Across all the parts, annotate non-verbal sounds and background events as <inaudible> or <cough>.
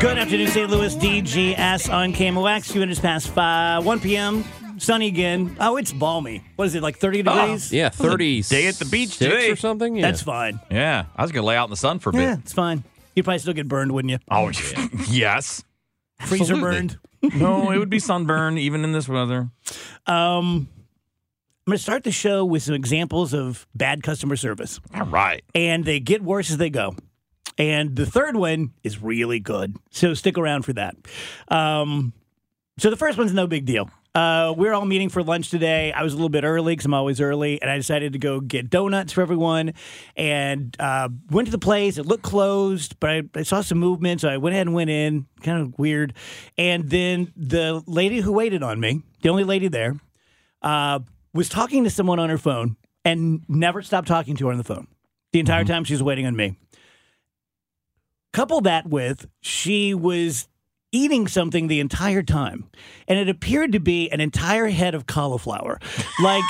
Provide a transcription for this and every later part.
Good afternoon, St. Louis. DGS on KMOX. Few minutes past five, 1 p.m. Sunny again. Oh, it's balmy. What is it, like 30 degrees? Yeah, 30 day at the beach six today. or something. Yeah. That's fine. Yeah, I was gonna lay out in the sun for a bit. Yeah, it's fine. You'd probably still get burned, wouldn't you? Oh, <laughs> yes. Freezer absolutely. burned. No, it <laughs> would be sunburn even in this weather. Um, I'm going to start the show with some examples of bad customer service. All right. and they get worse as they go. And the third one is really good. So stick around for that. Um, so the first one's no big deal. Uh, we're all meeting for lunch today. I was a little bit early because I'm always early, and I decided to go get donuts for everyone. And uh, went to the place. It looked closed, but I, I saw some movement, so I went ahead and went in. Kind of weird. And then the lady who waited on me, the only lady there, uh, was talking to someone on her phone and never stopped talking to her on the phone the entire time she was waiting on me. Couple that with she was eating something the entire time, and it appeared to be an entire head of cauliflower. Like,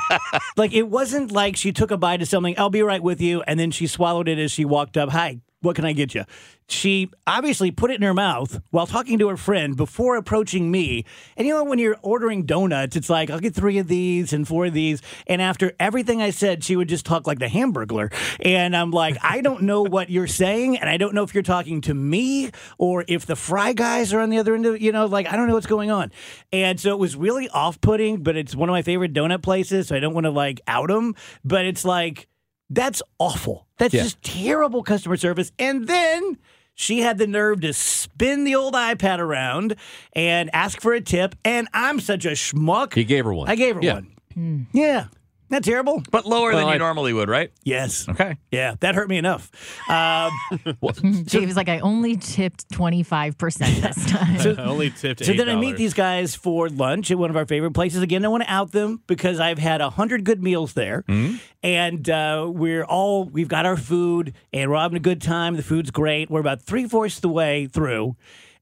<laughs> like it wasn't like she took a bite of something. I'll be right with you, and then she swallowed it as she walked up. Hi, what can I get you? She obviously put it in her mouth while talking to her friend before approaching me. And you know, when you're ordering donuts, it's like, I'll get three of these and four of these. And after everything I said, she would just talk like the hamburglar. And I'm like, I don't know what you're saying. And I don't know if you're talking to me or if the fry guys are on the other end of you know, like, I don't know what's going on. And so it was really off putting, but it's one of my favorite donut places. So I don't want to like out them. But it's like, that's awful. That's Yeah. just terrible customer service. And then she had the nerve to spin the old iPad around and ask for a tip. And I'm such a schmuck. He gave her one. I gave her Yeah. one. Yeah. Not terrible. But lower than you I- normally would, right? Yes. Okay. Yeah, that hurt me enough. Um, <laughs> Dave was like, I only tipped 25% this <laughs> time. <laughs> I only tipped so then I meet these guys for lunch at one of our favorite places. Again, I want to out them because I've had a hundred good meals there, and uh, we're all we've got our food and we're having a good time. The food's great. We're about three fourths the way through.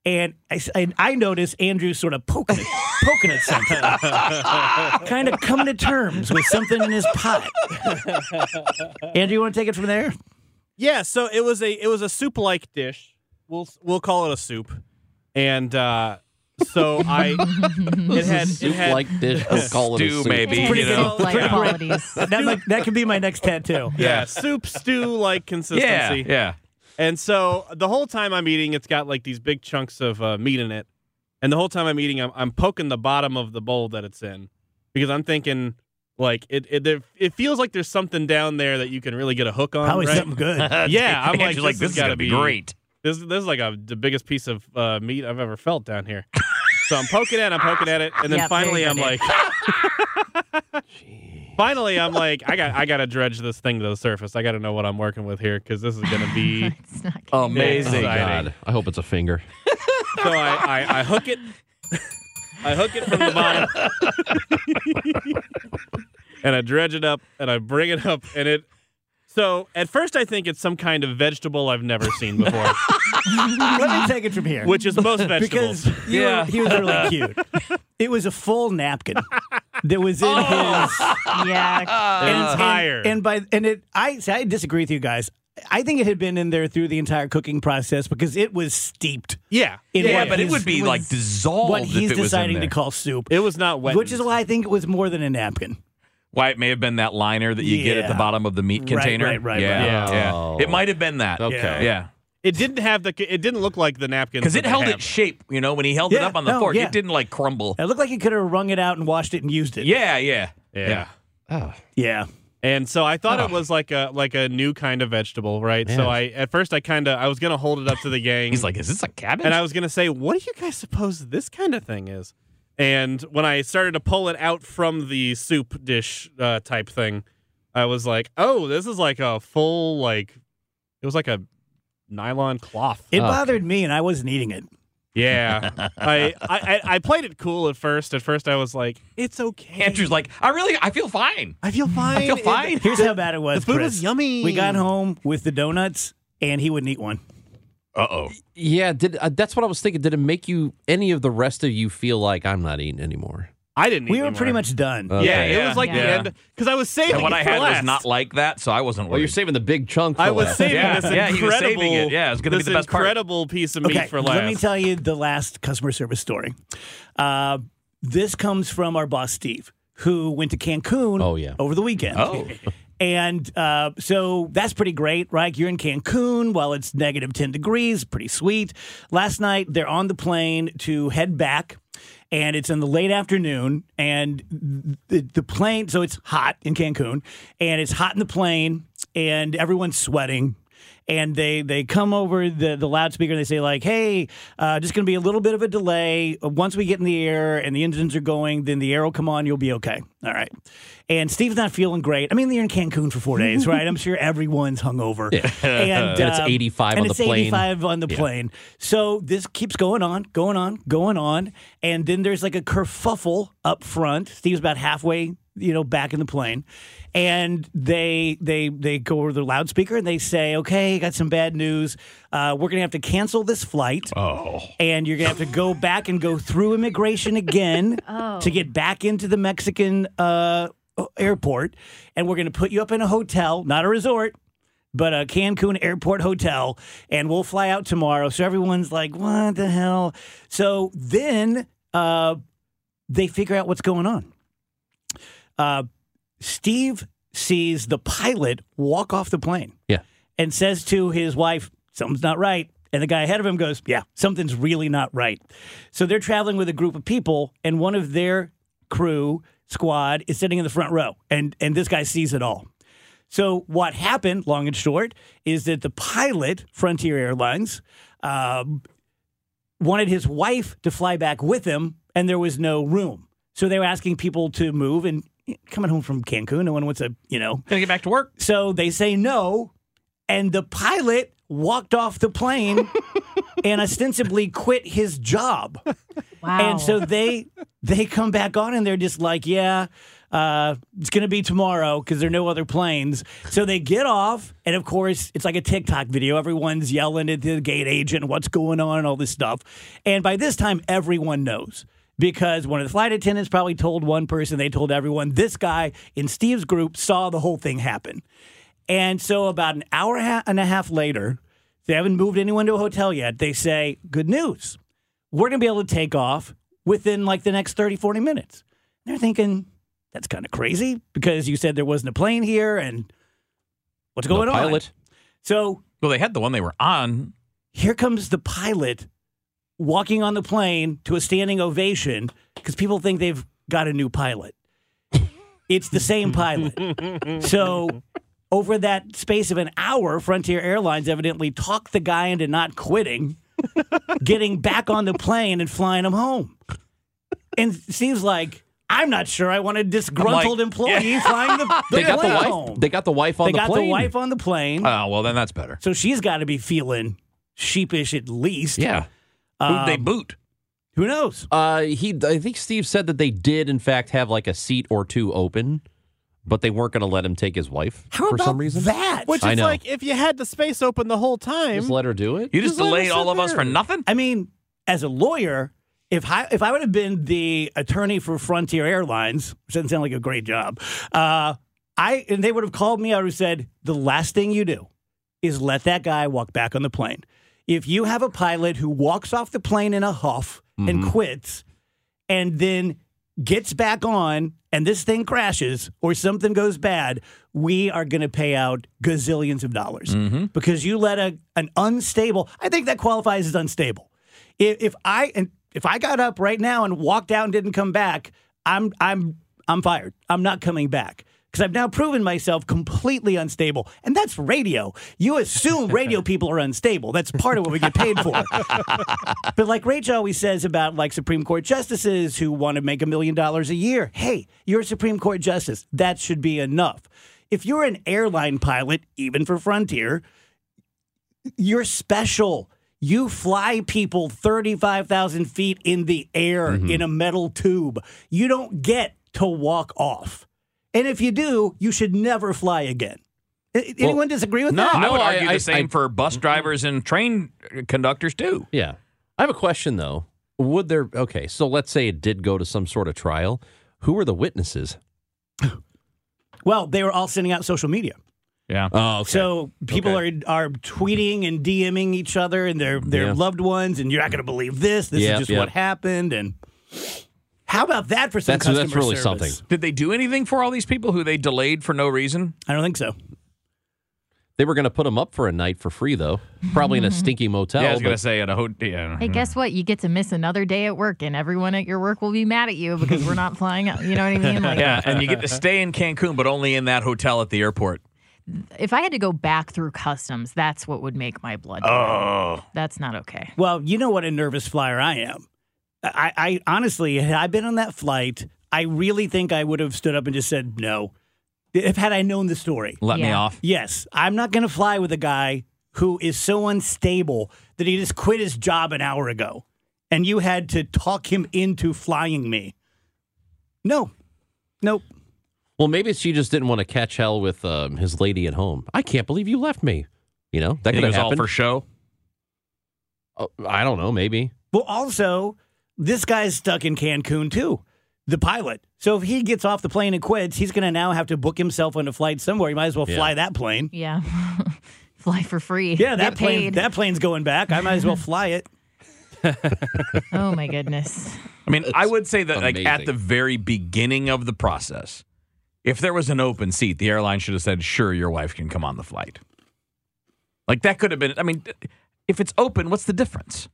And I, s- and I notice Andrew sort of poking it, poking at something, <laughs> kind of coming to terms with something in his pot. Andrew, you want to take it from there? Yeah, so it was a it was a soup like dish. We'll we'll call it a soup. And uh so I <laughs> it had it Soup had like dish. We'll <laughs> call it a Stew, soup. maybe. Pretty you good. know. Like qualities. That might, that could be my next tattoo. yeah, soup stew like consistency. Yeah. consistency. Yeah. And so the whole time I'm eating, it's got like these big chunks of uh, meat in it. And the whole time I'm eating, I'm, I'm poking the bottom of the bowl that it's in because I'm thinking like it it, there, it feels like there's something down there that you can really get a hook on. Probably right? something good. <laughs> Yeah, I'm <laughs> like, Andrew's like, this this has is gotta gonna be be- great. This this is like a, the biggest piece of uh, meat I've ever felt down here. so I'm poking at, it, I'm poking at it, and then Yep, there finally I'm Dave. like, <laughs> finally I'm like, I got I got to dredge this thing to the surface. I got to know what I'm working with here because this is gonna be. <laughs> It's not Amazing. Exciting. God, I hope it's a finger. <laughs> so I, I I hook it, <laughs> I hook it from the bottom, and I dredge it up, and I bring it up, and it. So at first I think it's some kind of vegetable I've never seen before, Let me take it from here. which is most vegetables. because Yeah. were, he was really cute. It was a full napkin that was in Oh. his Yeah. <laughs> and, Entire. and, and by and it I see, I disagree with you guys. I think it had been in there through the entire cooking process because it was steeped. yeah, in Yeah, what but it would be like dissolved What if he's it was in deciding to call soup, it was not wet. which is why I think it was more than a napkin. why it may have been that liner that you get at the bottom of the meat container. right, right, yeah, right. yeah. Oh. It might have been that. Okay. Yeah. It didn't have the. It didn't look like the napkin Because it held its shape, you know, when he held it up on the no, fork, yeah. it didn't like crumble. It looked like he could have wrung it out and washed it and used it. Yeah, yeah. Yeah. Oh. Yeah. And so I thought Oh. it was like a like a new kind of vegetable, right? So I at first I kind of I was gonna hold it up to the <laughs> gang. He's like, is this a cabbage? and I was gonna say, what do you guys suppose this kind of thing is? And when I started to pull it out from the soup dish uh, type thing, I was like, oh, this is like a full like it was like a nylon cloth. It Okay. bothered me, and I wasn't eating it. Yeah, <laughs> I, I I- I played it cool at first. At first, I was like, it's okay. Andrew's like, I really, I feel fine. I feel <laughs> fine. I feel It- fine. Here's how bad it was. the food Chris. was yummy. We got home with the donuts, and he wouldn't eat one. Uh oh. Yeah, did uh, that's what I was thinking. Did it make you any of the rest of you feel like I'm not eating anymore? I didn't. We eat were anymore. pretty much done. Okay. Yeah, it was like the end because I was saving. And what it I for had was not like that, so I wasn't Well, you're saving the big chunk. For I was last. saving Yeah, this yeah, he was incredible. saving it. Yeah, it's gonna be the best part. incredible piece of meat Okay, for last. let me tell you the last customer service story. Uh, this comes from our boss Steve, who went to Cancun. Oh, yeah. over the weekend. Oh. <laughs> And uh, so that's pretty great, right? You're in Cancun while it's negative 10 degrees, pretty sweet. Last night, they're on the plane to head back, and it's in the late afternoon. And the, the plane, so it's hot in Cancun, and it's hot in the plane, and everyone's sweating. And they, they come over the, the loudspeaker and they say, like, hey, uh, just going to be a little bit of a delay. Once we get in the air and the engines are going, then the air will come on. You'll be okay. All right. And Steve's not feeling great. I mean, they're in Cancun for four days, right? I'm sure everyone's hungover. <laughs> And, And it's um, 85 and the it's plane. 85 on the plane. So this keeps going on, going on, going on. And then there's like a kerfuffle up front. Steve's about halfway, you know, back in the plane. And they they they go over the loudspeaker and they say, okay, got some bad news. Uh, we're going to have to cancel this flight. Oh. And you're going to have to go back and go through immigration again <laughs> to get back into the Mexican uh, airport. And we're going to put you up in a hotel, not a resort, but a Cancun airport hotel. And we'll fly out tomorrow. So everyone's like, what the hell? So then uh, they figure out what's going on. Uh, Steve sees the pilot walk off the plane Yeah. and says to his wife, Something's not right. And the guy ahead of him goes, Yeah, something's really not right. So they're traveling with a group of people, and one of their crew squad is sitting in the front row, and, and this guy sees it all. So what happened, long and short, is that the pilot, Frontier Airlines, um, wanted his wife to fly back with him, and there was no room. So they were asking people to move, and coming home from Cancun, no one wants to, you know, Gonna get back to work. so they say no, and the pilot walked off the plane <laughs> and ostensibly quit his job. Wow. And so they they come back on and they're just like, yeah, uh, it's going to be tomorrow because there are no other planes. So they get off, and of course, it's like a TikTok video. Everyone's yelling at the gate agent, what's going on, and all this stuff. And by this time, everyone knows because one of the flight attendants probably told one person, they told everyone, this guy in Steve's group saw the whole thing happen. And so, about an hour and a half later, they haven't moved anyone to a hotel yet. They say, Good news. We're going to be able to take off within like the next 30, 40 minutes. And they're thinking, That's kind of crazy because you said there wasn't a plane here and what's No going on? pilot. So, Well, they had the one they were on. here comes the pilot walking on the plane to a standing ovation because people think they've got a new pilot. It's the same pilot. <laughs> so, over that space of an hour, Frontier Airlines evidently talked the guy into not quitting, <laughs> getting back on the plane and flying him home. And seems like, I'm not sure I want a disgruntled employee flying the, <laughs> the They got the plane wife. home. They got the wife on They the got the wife on the plane. Oh, well, then that's better. so she's got to be feeling sheepish at least. Yeah. Who'd they Um, boot? Who knows? Uh, he. I think Steve said that they did, in fact, have like a seat or two open, but they weren't going to let him take his wife How for about some reason. that? Which I is know. like if you had the space open the whole time. Just let her do it. You just, just let delayed us all sit of us for nothing? I mean, as a lawyer, if I if I would have been the attorney for Frontier Airlines, which doesn't sound like a great job, uh, I and they would have called me. I would have said the last thing you do is let that guy walk back on the plane. If you have a pilot who walks off the plane in a huff and mm-hmm. quits, and then gets back on and this thing crashes or something goes bad, we are going to pay out gazillions of dollars mm-hmm. because you let a an unstable. I think that qualifies as unstable. If, if I and if I got up right now and walked out and didn't come back, I'm I'm I'm fired. I'm not coming back. Because I've now proven myself completely unstable. And that's radio. You assume radio <laughs> people are unstable. That's part of what we get paid for. <laughs> but like Rachel always says about like Supreme Court justices who want to make a million dollars a year, hey, you're a Supreme Court justice. That should be enough. If you're an airline pilot, even for Frontier, you're special. You fly people 35,000 feet in the air mm-hmm. in a metal tube. You don't get to walk off. And if you do, you should never fly again. A- Anyone disagree with No, that? I would No, I- argue I- the same I- for bus drivers and train conductors too. Yeah. I have a question though. Would there okay, so let's say it did go to some sort of trial. Who were the witnesses? <gasps> Well, they were all sending out social media. Yeah. Oh, So people are are tweeting and DMing each other and their their Yeah. loved ones, and you're not going to believe this. This Yeah, is just yeah. what happened. And how about that for some That's- that's customer really service? something. Did they do anything for all these people who they delayed for no reason? I don't think so. They were going to put them up for a night for free though. Probably in a <laughs> stinky motel. yeah, I was but- going to say at a hotel. Yeah. Hey, mm-hmm. guess what? You get to miss another day at work, and everyone at your work will be mad at you because we're not flying out. You know what I mean? Like, <laughs> Yeah, and you get to stay in Cancun, but only in that hotel at the airport. if I had to go back through customs, that's what would make my blood. boil. Oh, That's not okay. Well, you know what a nervous flyer I am. I, I honestly, had I been on that flight, I really think I would have stood up and just said no. If had I known the story. let me off. Yes, I'm not going to fly with a guy who is so unstable that he just quit his job an hour ago, and you had to talk him into flying me. No, nope. Well, maybe she just didn't want to catch hell with um, his lady at home. I can't believe you left me. You know, that Think could it was all for show. Oh, I don't know, maybe. Well, also, this guy's stuck in Cancun too, the pilot. So if he gets off the plane and quits, he's going to now have to book himself on a flight somewhere. He might as well Yeah. fly that plane. Yeah. <laughs> Fly for free. Yeah, that Get plane. paid. That plane's going back. I might as well fly it. <laughs> oh my goodness. I mean, I would say that like at the very beginning of the process, if there was an open seat, the airline should have said, "Sure, your wife can come on the flight." Like that could have been. I mean, if it's open, what's the difference?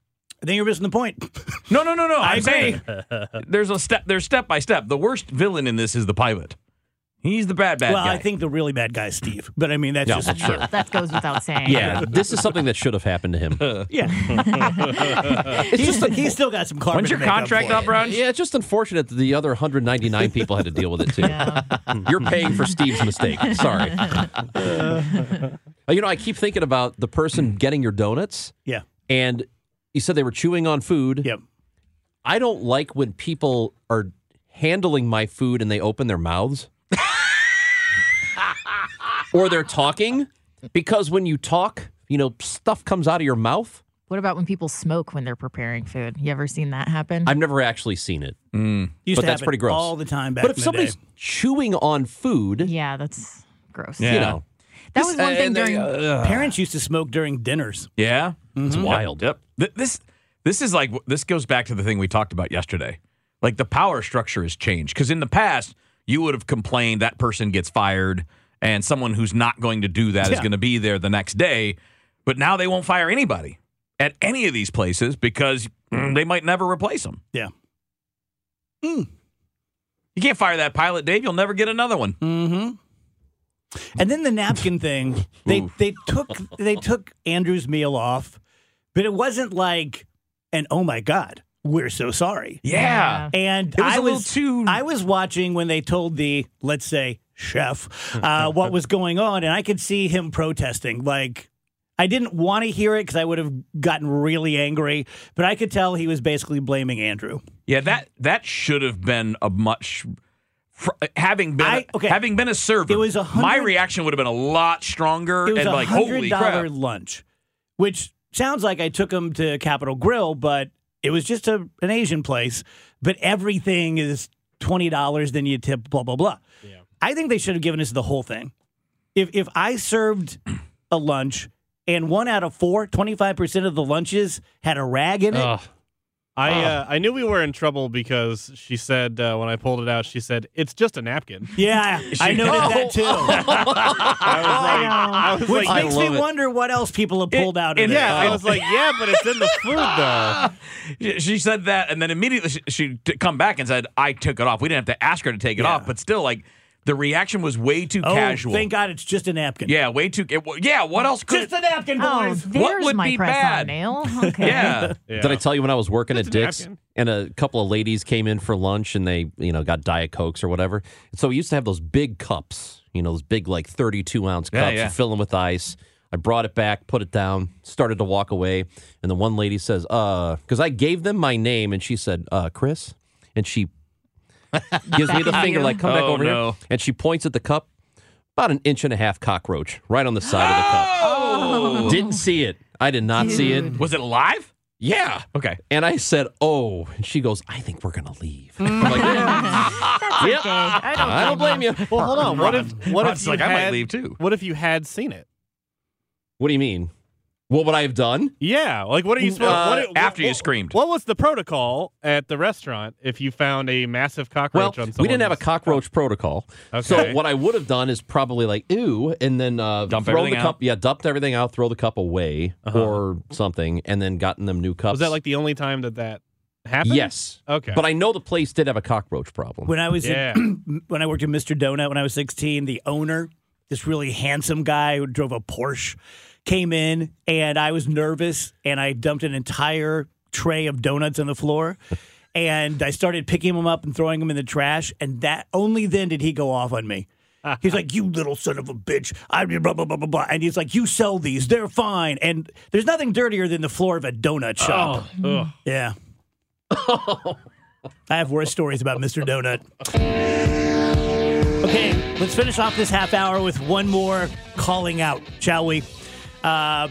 I think you're missing the point. <laughs> No, no, no, no. I <laughs> I'm agree. saying there's a step. There's step by step. The worst villain in this is the pilot. He's the bad bad guy. well, guy. I think the really bad guy's Steve, but I mean that's Yeah, just that's true. That goes without <laughs> saying. Yeah, this is something that should have happened to him. yeah. he's, he's still got some carbon. When's your to make contract up, Ron? Yeah, it's just unfortunate that the other 199 people had to deal with it too. Yeah. You're paying for Steve's mistake. Sorry. Uh, you know, I keep thinking about the person getting your donuts, Yeah. and you said they were chewing on food. Yep. I don't like when people are handling my food and they open their mouths <laughs> or they're talking because when you talk, you know, stuff comes out of your mouth. What about when people smoke when they're preparing food? You ever seen that happen? I've never actually seen it. Mm. Used But to that's pretty gross. all the time back but if in the somebody's day. chewing on food, yeah, that's gross. Yeah. you know, That was one thing And they, during. uh, Parents used to smoke during dinners. yeah, it's wild. Yep. Th- This this is like this goes back to the thing we talked about yesterday. Like the power structure has changed because in the past you would have complained that person gets fired and someone who's not going to do that is Yeah. going to be there the next day, but now they won't fire anybody at any of these places because mm, they might never replace them. Yeah. You can't fire that pilot, Dave. You'll never get another one. Mm-hmm. And then the napkin thing, they they took they took Andrew's meal off, but it wasn't like and oh my god, we're so sorry. Yeah. And It was I a little was too- I was watching when they told the let's say chef uh, what was going on, and I could see him protesting. Like I didn't want to hear it because I would have gotten really angry, but I could tell he was basically blaming Andrew. Yeah, that that should have been a much. Fr- uh, Having been I- okay. having been a server, It was a my reaction would have been a lot stronger It was and a like holy dollar crap. lunch, which sounds like I took him to Capital Grille, but it was just a, an Asian place. But everything is twenty dollars, then you tip, blah blah blah. I think they should have given us the whole thing. If if I served a lunch and one out of four, 25 percent of the lunches had a rag in it, Ugh. I uh, I knew we were in trouble because she said uh, when I pulled it out, she said it's just a napkin. Yeah, <laughs> I noted that too. <laughs> I was like, I was Which like, makes love me it. wonder what else people have pulled out in yeah, it. I was like, yeah, but it's in the food though. <laughs> She- She said that, and then immediately she, she t- come back and said, "I took it off." We didn't have to ask her to take it Yeah. off, but still, like the reaction was way too oh, casual. thank God it's just a napkin. Yeah, way too. It, yeah, what else could? Just a napkin, Oh, boys. there's What would my be press bad? on nail. <laughs> Okay. yeah, Yeah. Did I tell you when I was working Just at a Dick's napkin. and a couple of ladies came in for lunch and they, you know, got Diet Cokes or whatever. So we used to have those big cups, you know, those big like 32 ounce Yeah, cups, yeah. you fill them with ice. I brought it back, put it down, started to walk away, and the one lady says, "Uh," because I gave them my name, and she said, "Uh, Chris," and she gives me the finger like, "Come back Oh, over no. here," and she points at the cup, about an inch and a half cockroach right on the side of the cup. Oh, Didn't see it. I did not see it. was it live? Yeah. Okay. And I said, "Oh," and she goes, "I think we're gonna leave." I'm like, "Yeah, <laughs> Yep. okay. I don't, I don't blame you." Well, hold on. What if what Rod's if you like, had, I might leave too. What if you had seen it? What do you mean? What would I have done? Yeah, like what are you supposed? Uh, what, what- after you screamed. What was the protocol at the restaurant if you found a massive Well, cockroach on? we didn't have a cockroach protocol. Okay. So what I would have done is probably like, ooh, and then uh, Dump throw the everything cup. out? Yeah, dumped everything out, throw the cup away or something, and then gotten them new cups. Was that like the only time that that happened? Yes. Okay. But I know the place did have a cockroach problem. When I was Yeah. in, <clears throat> when I worked at Mr. Donut when I was 16, the owner, this really handsome guy who drove a Porsche, came in and I was nervous and I dumped an entire tray of donuts on the floor. <laughs> And I started picking them up and throwing them in the trash. And that only then did he go off on me. He's like, "You little son of a bitch!" I blah blah blah blah blah. And he's like, "You sell these? They're fine." And there's nothing dirtier than the floor of a donut shop. Oh, ugh. Yeah. <laughs> I have worse stories about Mr. Donut. <laughs> Okay, let's finish off this half hour with one more calling out, shall we? Uh,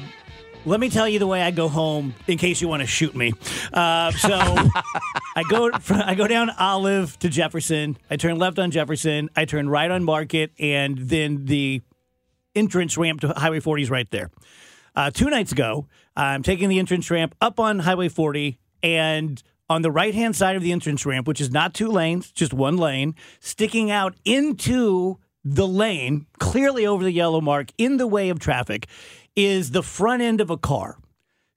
let me tell you the way I go home in case you want to shoot me. Uh, so <laughs> I go fr- I go down Olive to Jefferson. I turn left on Jefferson. I turn right on Market, and then the entrance ramp to Highway 40 is right there. Uh, two nights ago, I'm taking the entrance ramp up on Highway 40, and on the right hand side of the entrance ramp, which is not two lanes, just one lane, sticking out into the lane, clearly over the yellow mark, in the way of traffic, is the front end of a car.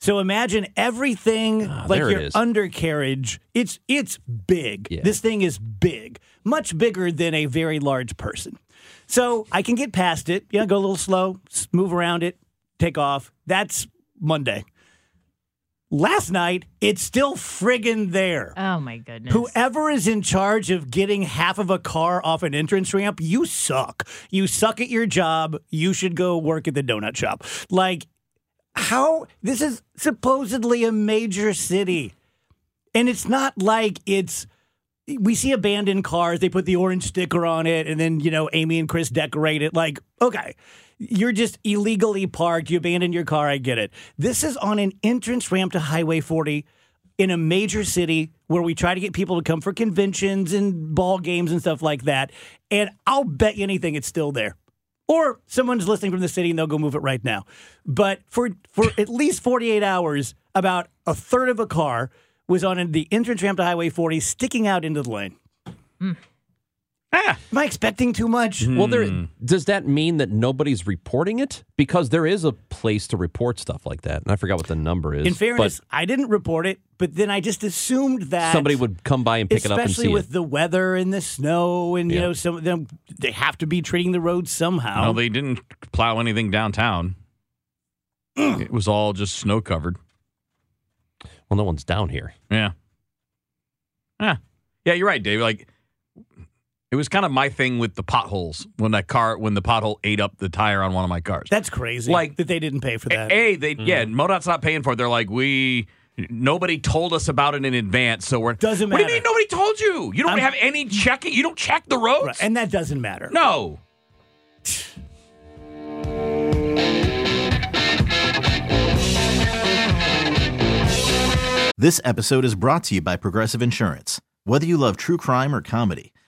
So imagine everything like Ah, it your is. undercarriage. It's it's big. Yeah. This thing is big, much bigger than a very large person. So I can get past it. Yeah, go a little slow, move around it, take off. That's Monday. Last night, it's still friggin' there. Oh my goodness. Whoever is in charge of getting half of a car off an entrance ramp, you suck. You suck at your job. You should go work at the donut shop. Like, how? This is supposedly a major city. And it's not like it's. We see abandoned cars, they put the orange sticker on it, and then, you know, Amy and Chris decorate it. Like, okay, you're just illegally parked. You abandoned your car. I get it. This is on an entrance ramp to Highway 40 in a major city where we try to get people to come for conventions and ball games and stuff like that. And I'll bet you anything it's still there. Or someone's listening from the city and they'll go move it right now. But for for <laughs> at least 48 hours, about a third of a car was on the entrance ramp to Highway 40 sticking out into the lane. Hmm. Ah. Am I expecting too much? Well, there does that mean that nobody's reporting it? Because there is a place to report stuff like that, and I forgot what the number is. In fairness, but I didn't report it, but then I just assumed that somebody would come by and pick it up and especially with it. the weather and the snow, and you Yeah. know, some of them they have to be treating the roads somehow. No, they didn't plow anything downtown. it was all just snow covered. Well, no one's down here. Yeah. Yeah. Yeah, you're right, Dave. Like it was kind of my thing with the potholes when that car when the pothole ate up the tire on one of my cars. That's crazy. Like- that they didn't pay for that. A, they mm-hmm. yeah, MoDOT's not paying for it. They're like, we nobody told us about it in advance, so we're Doesn't matter. What do you mean nobody told you? You don't I'm- have any checking. You don't check the roads. Right, and that doesn't matter. no. This episode is brought to you by Progressive Insurance. Whether you love true crime or comedy,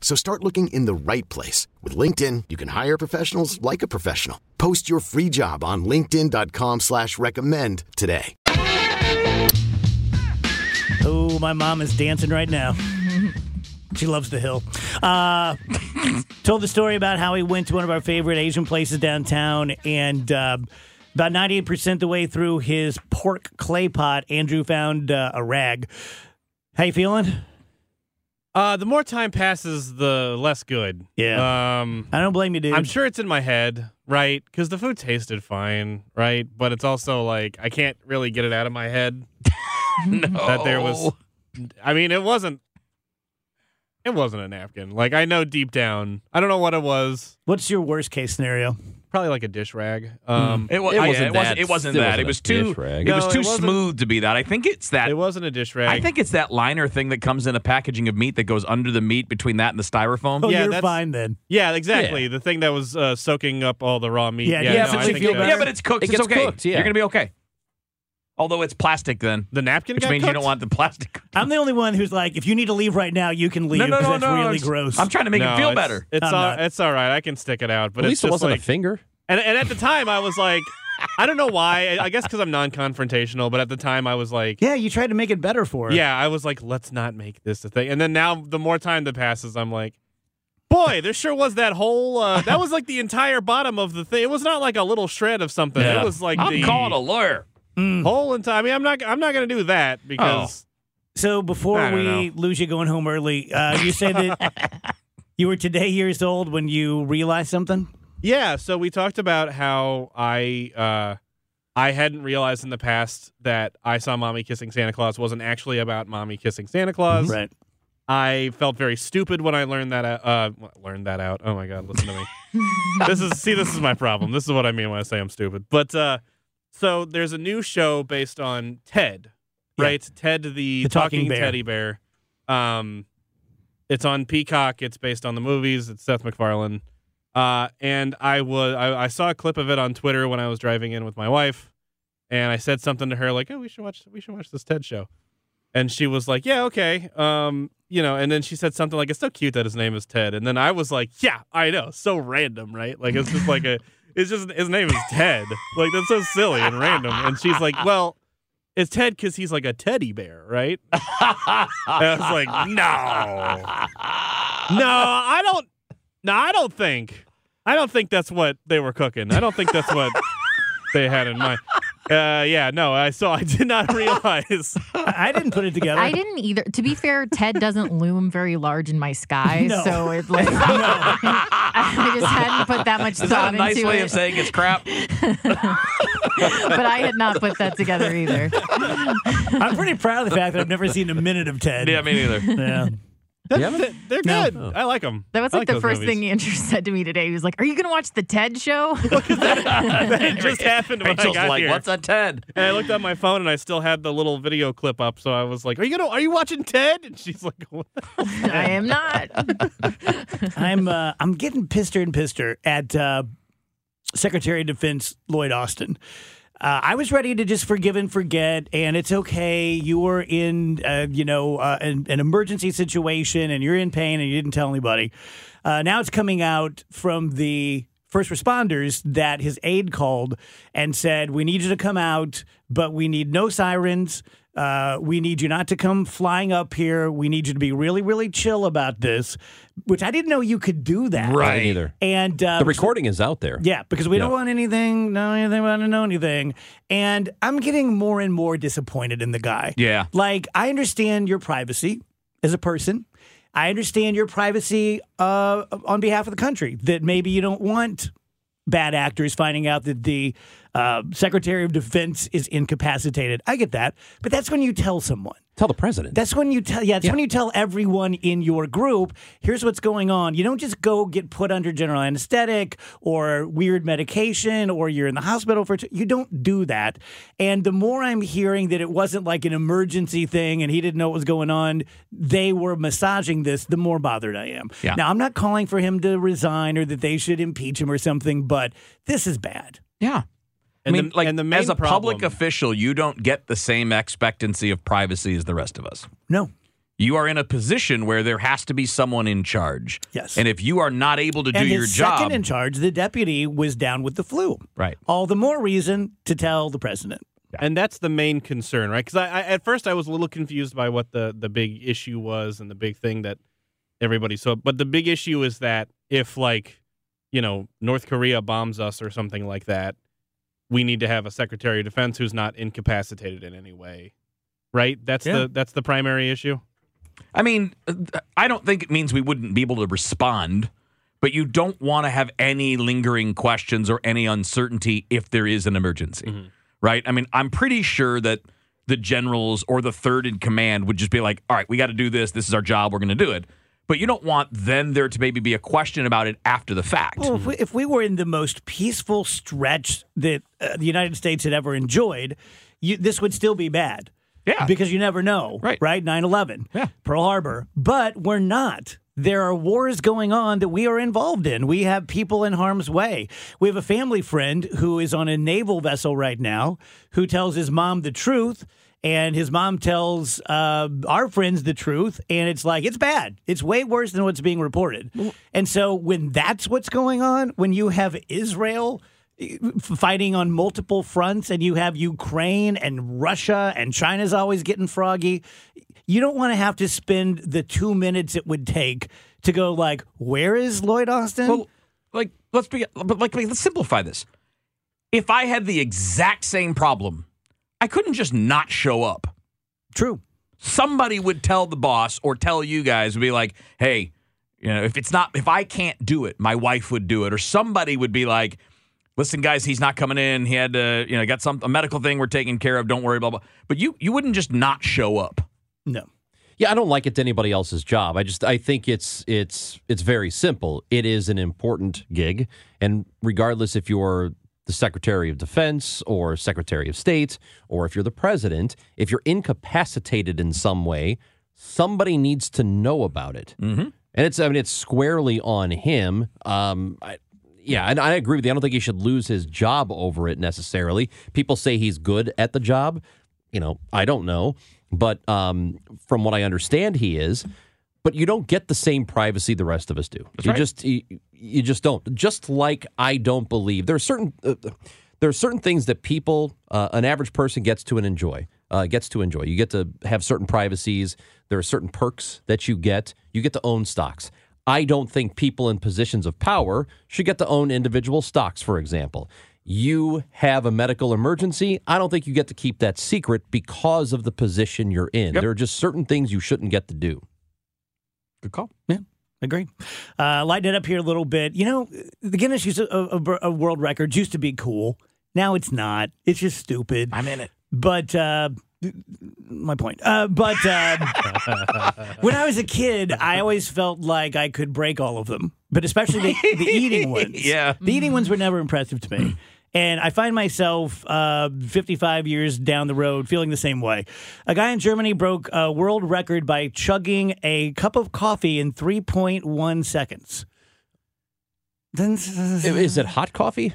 So start looking in the right place. With LinkedIn, you can hire professionals like a professional. Post your free job on linkedin.com slash recommend today. Oh, my mom is dancing right now. She loves the hill. Uh, told the story about how he went to one of our favorite Asian places downtown, and uh, about 98% the way through his pork clay pot, Andrew found uh, a rag. How you feeling? Uh, the more time passes, the less good. Yeah. Um, I don't blame you, dude. I'm sure it's in my head, right? Because the food tasted fine, right? But it's also like I can't really get it out of my head <laughs> <laughs> that there was. I mean, it wasn't. It wasn't a napkin. Like I know deep down, I don't know what it was. What's your worst case scenario? Probably like a dish rag. Um, It, wa- It wasn't it wasn't, that- it wasn't that. wasn't it was too. dish rag. It was too it smooth to be that. I think it's that. it wasn't a dish rag. I think it's that liner thing that comes in a packaging of meat that goes under the meat between that and the styrofoam. Oh, Yeah, you're that's- fine then. Yeah, exactly. The thing that was uh, soaking up all the raw meat. Yeah, Yeah, yeah, no, but I you think feel better? Yeah, but it's cooked. It it's gets okay. cooked, yeah. You're gonna be okay. Although it's plastic then, The napkin which got means you don't want the plastic. I'm the only one who's like, if you need to leave right now, you can leave no, no, because no, that's no. really it's- gross. I'm trying to make No, it feel it's- better. It's I'm all not. it's all right. I can stick it out, but At it's least it just wasn't like a finger. And, and at the time, I was like, I don't know why. I, I guess because I'm non-confrontational. But at the time, I was like, yeah, you tried to make it better for her. yeah, I was like, let's not make this a thing. And then now, the more time that passes, I'm like, boy, there sure was that whole. Uh, that was like the entire bottom of the thing. It was not like a little shred of something. Yeah. It was like I'm the calling a lawyer. Whole entire. I mean, I'm not. I'm not going to do that because. So before we lose you going home early, uh, you said that <laughs> you were today years old when you realized something. Yeah, so we talked about how I uh I hadn't realized in the past that I saw mommy kissing Santa Claus wasn't actually about mommy kissing Santa Claus. Right. I felt very stupid when I learned that out, uh learned that out. Oh my god, listen to me. <laughs> this is see this is my problem. This is what I mean when I say I'm stupid. But uh so there's a new show based on Ted, Yeah. right? Ted the, The talking talking, bear. teddy bear. Um it's on Peacock. It's based on the movies. It's Seth MacFarlane. Uh, and I was I, I saw a clip of it on Twitter when I was driving in with my wife, and I said something to her like, "Oh, we should watch we should watch this TED show," and she was like, "Yeah, okay." Um, you know, and then she said something like, "It's so cute that his name is Ted," and then I was like, "Yeah, I know, so random, right? Like it's just like a it's just his name is Ted, like that's so silly and random." And she's like, "Well." It's Ted because he's like a teddy bear, right? <laughs> and I was like, no, no, I don't. No, I don't think. I don't think that's what they were cooking. I don't think that's what they had in mind. Uh, yeah, no, I saw. I did not <laughs> realize. I I didn't put it together. I didn't either. To be fair, Ted doesn't loom very large in my sky, <laughs> No. so it like <laughs> I just hadn't put that much Is that thought a nice into way it. of saying it's crap? but I had not put that together either. I'm pretty proud of the fact that I've never seen a minute of Ted. yeah, me neither. Yeah. They're, they're No. good. I like them. That was like, the first thing Andrew <laughs> said to me today. He was like, "Are you going to watch the Ted show?" <laughs> it <laughs> just happened when I Rachel's got like, here. "What's a Ted?" And I looked at my phone and I still had the little video clip up. So I was like, "Are you gonna? Are you watching Ted?" And she's like, what? I am not. I'm uh, I'm getting pisser and pisser at uh, Secretary of Defense Lloyd Austin. Uh, I was ready to just forgive and forget, and it's okay. You were in, uh, you know, uh, an, an emergency situation, and you're in pain, and you didn't tell anybody. Uh, now it's coming out from the first responders that his aide called and said, "We need you to come out, but we need no sirens. Uh, we need you not to come flying up here. We need you to be really, really chill about this." Which I didn't know you could do that. Right. Either. And uh, The recording is out there. yeah, because we don't want anything, know anything about to know anything. And I'm getting more and more disappointed in the guy. Yeah. Like, I understand your privacy as a person. I understand your privacy uh, on behalf of the country, that maybe you don't want bad actors finding out that the uh, Secretary of Defense is incapacitated. I get that. But that's when you tell someone. Tell the president. That's when you tell yeah, that's when you tell everyone in your group, here's what's going on. You don't just go get put under general anesthetic or weird medication or you're in the hospital for you don't do that. And the more I'm hearing that it wasn't like an emergency thing and he didn't know what was going on, they were massaging this, the more bothered I am. Yeah. Now, I'm not calling for him to resign or that they should impeach him or something, but this is bad. Yeah. I mean, the- like and the main as a public official, you don't get the same expectancy of privacy as the rest of us. No. You are in a position where there has to be someone in charge. Yes. And if you are not able to do and your job, second in charge, the deputy, was down with the flu. right? All the more reason to tell the president. And that's the main concern, right? Because I, I, at first I was a little confused by what the the big issue was and the big thing that everybody saw. But the big issue is that if like you know North Korea bombs us or something like that, we need to have a Secretary of Defense who's not incapacitated in any way, right? That's Yeah. the that's the primary issue. I mean, uh, I don't think it means we wouldn't be able to respond, but you don't want to have any lingering questions or any uncertainty if there is an emergency, Mm-hmm. right? I mean, I'm pretty sure that the generals or the third in command would just be like, all right, we got to do this. This is our job. We're going to do it. But you don't want then there to maybe be a question about it after the fact. Well, if we, if we were in the most peaceful stretch that uh, the United States had ever enjoyed, you, this would still be bad. Yeah. Because you never know. Right. Right? 9 11. Yeah. Pearl Harbor. But we're not. There are wars going on that we are involved in. We have people in harm's way. We have a family friend who is on a naval vessel right now who tells his mom the truth. And his mom tells uh, our friends the truth, and it's like it's bad. It's way worse than what's being reported. And so, when that's what's going on, when you have Israel fighting on multiple fronts, and you have Ukraine and Russia, and China's always getting froggy, you don't want to have to spend the two minutes it would take to go like, "Where is Lloyd Austin?" Well, like let's be, but like let's simplify this. If I had the exact same problem, I couldn't just not show up. True. Somebody would tell the boss or tell you guys would be like, "Hey, you know, if it's not if I can't do it, my wife would do it," or somebody would be like. Listen, guys, he's not coming in. He had to, you know, got some a medical thing we're taking care of. Don't worry, blah blah. But you, you wouldn't just not show up. No. Yeah, I don't like it to anybody else's job. I just I think it's it's it's very simple. It is an important gig, and regardless if you're the Secretary of Defense or Secretary of State or if you're the president, if you're incapacitated in some way, somebody needs to know about it. Mm-hmm. And it's I mean it's squarely on him. Um, I, yeah, and I agree with you. I don't think he should lose his job over it necessarily. People say he's good at the job. You know, I don't know, but um, from what I understand, he is. But you don't get the same privacy the rest of us do. you right. just you, you just don't. Just like I don't believe there are certain uh, there are certain things that people, uh, an average person, gets to and enjoy. Uh, gets to enjoy. You get to have certain privacies. There are certain perks that you get. You get to own stocks. I don't think people in positions of power should get to own individual stocks, for example. You have a medical emergency. I don't think you get to keep that secret because of the position you're in. Yep. There are just certain things you shouldn't get to do. Good call. Yeah, agreed. Uh, lighten it up here a little bit. You know, the Guinness use of, of, of world records used to be cool. Now it's not. It's just stupid. I'm in it. But uh, my point. Uh, but uh, <laughs> when I was a kid, I always felt like I could break all of them, but especially the, the eating ones. <laughs> Yeah. the eating ones were never impressive to me. And I find myself uh, 55 years down the road feeling the same way. A guy in Germany broke a world record by chugging a cup of coffee in 3.1 seconds. Didn't, Is it hot coffee?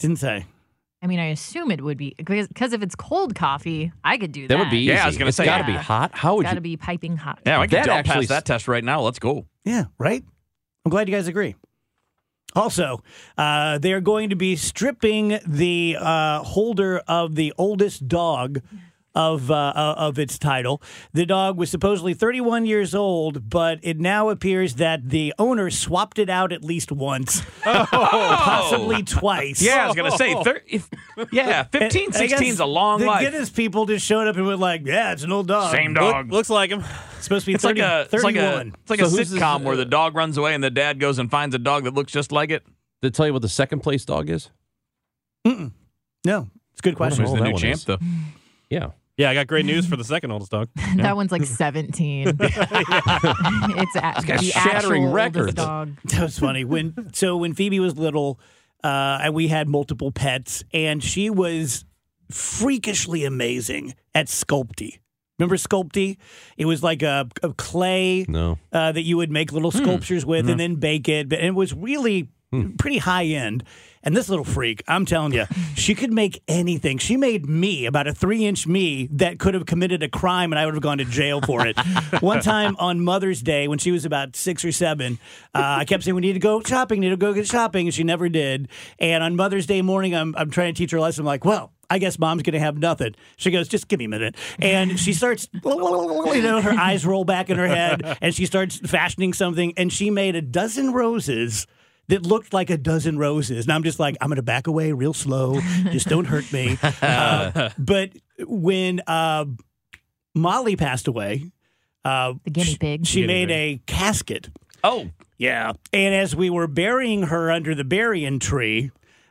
didn't say. I mean, I assume it would be because if it's cold coffee, I could do that. That would be easy. Yeah, I was gonna It's say, got to yeah. be hot. How would Got to you? be piping hot. Yeah, I can That jump actually past that test right now. Let's go. Yeah, right? I'm glad you guys agree. Also, uh, they're going to be stripping the uh, holder of the oldest dog of uh, uh, of its title. The dog was supposedly 31 years old, but it now appears that the owner swapped it out at least once, <laughs> possibly twice. Yeah, I was gonna say, thir- if, yeah, 15, 16 is a long the life. Guinness people just showed up and were like, "Yeah, it's an old dog. Same Look- dog. looks like him. It's supposed to be It's 30, like a it's like a it's like So a who's this, sitcom where uh, the dog runs away and the dad goes and finds a dog that looks just like it. Did it tell you what the second place dog is? Mm-mm. No, it's a good question. Who's Oh, the new champ is. though? Yeah. Yeah, I got great news for the second oldest dog. <laughs> that one's like 17. <laughs> <laughs> it's a- got the shattering actual records. oldest dog. That was funny. When so when Phoebe was little, uh, and we had multiple pets, and she was freakishly amazing at Sculpey. Remember Sculpey? It was like a, a clay No. uh, that you would make little sculptures with and then bake it. But it was really pretty high end. And this little freak, I'm telling you, <laughs> she could make anything. She made me about a three inch me that could have committed a crime and I would have gone to jail for it. <laughs> One time on Mother's Day, when she was about six or seven, uh, I kept saying, We need to go shopping, need to go get shopping. And she never did. And on Mother's Day morning, I'm, I'm trying to teach her a lesson. I'm like, Well, I guess mom's going to have nothing. She goes, just give me a minute. And she starts, <laughs> you know, her eyes roll back in her head and she starts fashioning something. And she made a dozen roses that looked like a dozen roses. And I'm just like, I'm going to back away real slow. Just don't hurt me. <laughs> Uh, but when uh, Molly passed away, uh, The guinea pig. she Guinea made pig. a casket. Oh, Yeah. And as we were burying her under the burying tree,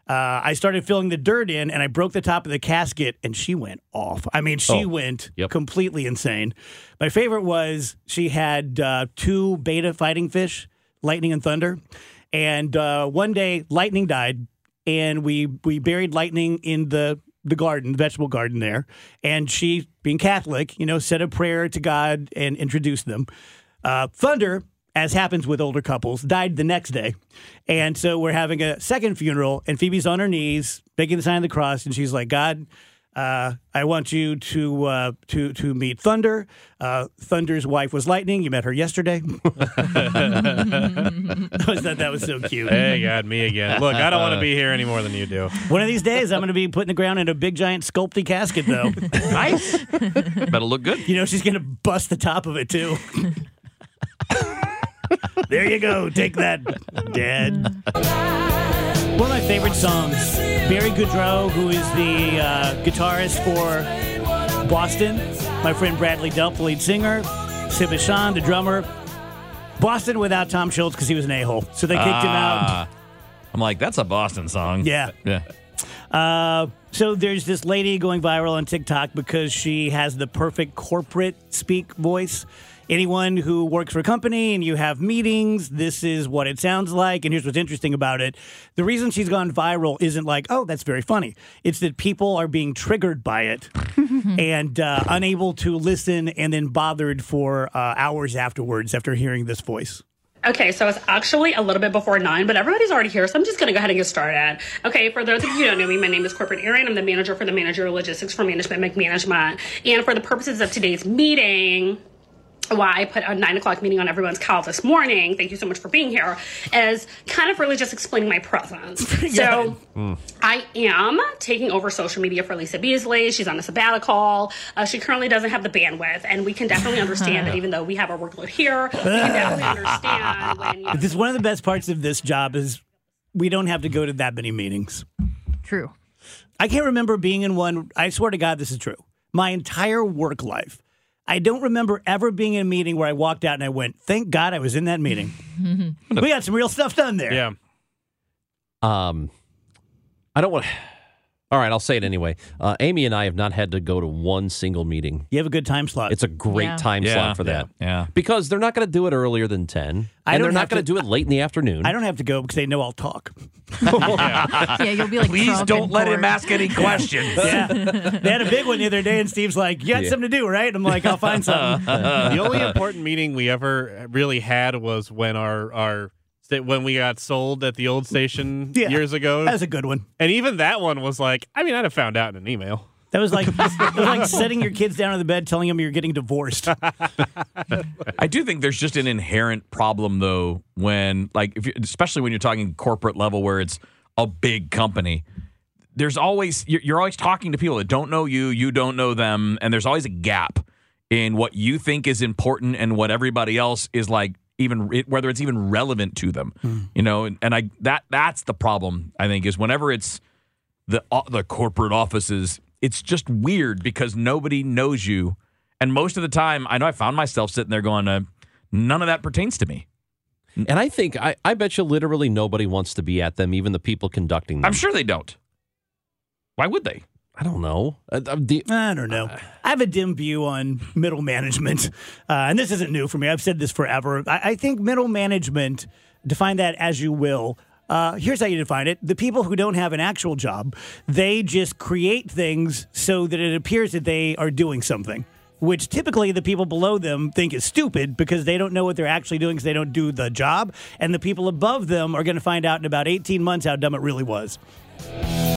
uh, I started filling the dirt in and I broke the top of the casket and she went off. I mean, she Oh, went yep. completely insane. My favorite was she had uh, two betta fighting fish, Lightning and Thunder. And uh, one day, Lightning died and we, we buried Lightning in the the garden, the vegetable garden there. And she, being Catholic, you know, said a prayer to God and introduced them. Uh, Thunder, as happens with older couples, died the next day. And so we're having a second funeral, and Phoebe's on her knees, making the sign of the cross, and she's like, God, uh, I want you to uh, to to meet Thunder. Uh, Thunder's wife was Lightning. You met her yesterday. that, was, that, that was so cute. Hey, God, me again. Look, I don't want to be here any more than you do. One of these days, I'm going to be putting the ground in a big giant Sculpey casket, though. <laughs> nice. Better look good. You know, she's going to bust the top of it, too. <laughs> there you go. Take that, Dad. One of my favorite songs, Barry Goudreau, who is the uh, guitarist for Boston, my friend Bradley Delp, the lead singer, Sib Hashian, the drummer. Boston without Tom Scholz because he was an a-hole. So they kicked him out. Ah. I'm like, that's a Boston song. Yeah. Yeah. Uh, so there's this lady going viral on TikTok because she has the perfect corporate speak voice. Anyone who works for a company and you have meetings, this is what it sounds like. And here's what's interesting about it. The reason she's gone viral isn't like, oh, that's very funny. It's that people are being triggered by it <laughs> and uh, unable to listen and then bothered for uh, hours afterwards after hearing this voice. Okay, so it's actually a little bit before nine, but everybody's already here, so I'm just gonna go ahead and get started. Okay, for those of you who don't know me, my name is Corporate Erin. I'm the manager for the managerial logistics for Management McManagement. And for the purposes of today's meeting, why I put a nine o'clock meeting on everyone's call this morning, thank you so much for being here, is kind of really just explaining my presence. <laughs> So I am taking over social media for Lisa Beasley. She's on a sabbatical. Uh, she currently doesn't have the bandwidth, and we can definitely understand that <laughs> even though we have our workload here, we can definitely <laughs> understand when you know, This one of the best parts of this job is we don't have to go to that many meetings. True. I can't remember being in one. I swear to God, this is true. My entire work life, I don't remember ever being in a meeting where I walked out and I went, "Thank God I was in that meeting." <laughs> we got some real stuff done there. Yeah. Um, I don't want. All right, I'll say it anyway. Uh, Amy and I have not had to go to one single meeting. You have a good time slot. It's a great Yeah. time Yeah, slot for that. yeah, yeah. Because they're not going to do it earlier than 10. I and they're not going to- to do it late in the afternoon. I don't have to go because they know I'll talk. <laughs> Yeah, you'll be like. Please don't in let him ask any questions. <laughs> Yeah, they had a big one the other day, and Steve's like, "You got Yeah. something to do, right?" I'm like, "I'll find <laughs> something." the only important meeting we ever really had was when our our sta- when we got sold at the old station <laughs> Yeah, years ago. That was a good one. and even that one was like, I mean, I'd have found out in an email. That was like <laughs> that was like setting your kids down on the bed, telling them you're getting divorced. <laughs> I do think there's just an inherent problem though when like if you, especially when you're talking corporate level where it's a big company. There's always you're, you're always talking to people that don't know you, you don't know them, and there's always a gap in what you think is important and what everybody else is like even whether it's even relevant to them. You know, and, and I that that's the problem I think is whenever it's the uh, the corporate offices, it's just weird because nobody knows you. And most of the time, I know I found myself sitting there going, uh, none of that pertains to me. And I think I, I bet you literally nobody wants to be at them, even the people conducting them. I'm sure they don't. Why would they? I don't know. Uh, uh, the- I don't know. I have a dim view on middle management, uh, and this isn't new for me. I've said this forever. I, I think middle management, define that as you will. Uh, here's how you define it: the people who don't have an actual job, they just create things so that it appears that they are doing something. Which typically the people below them think is stupid because they don't know what they're actually doing because they don't do the job. And the people above them are going to find out in about 18 months how dumb it really was.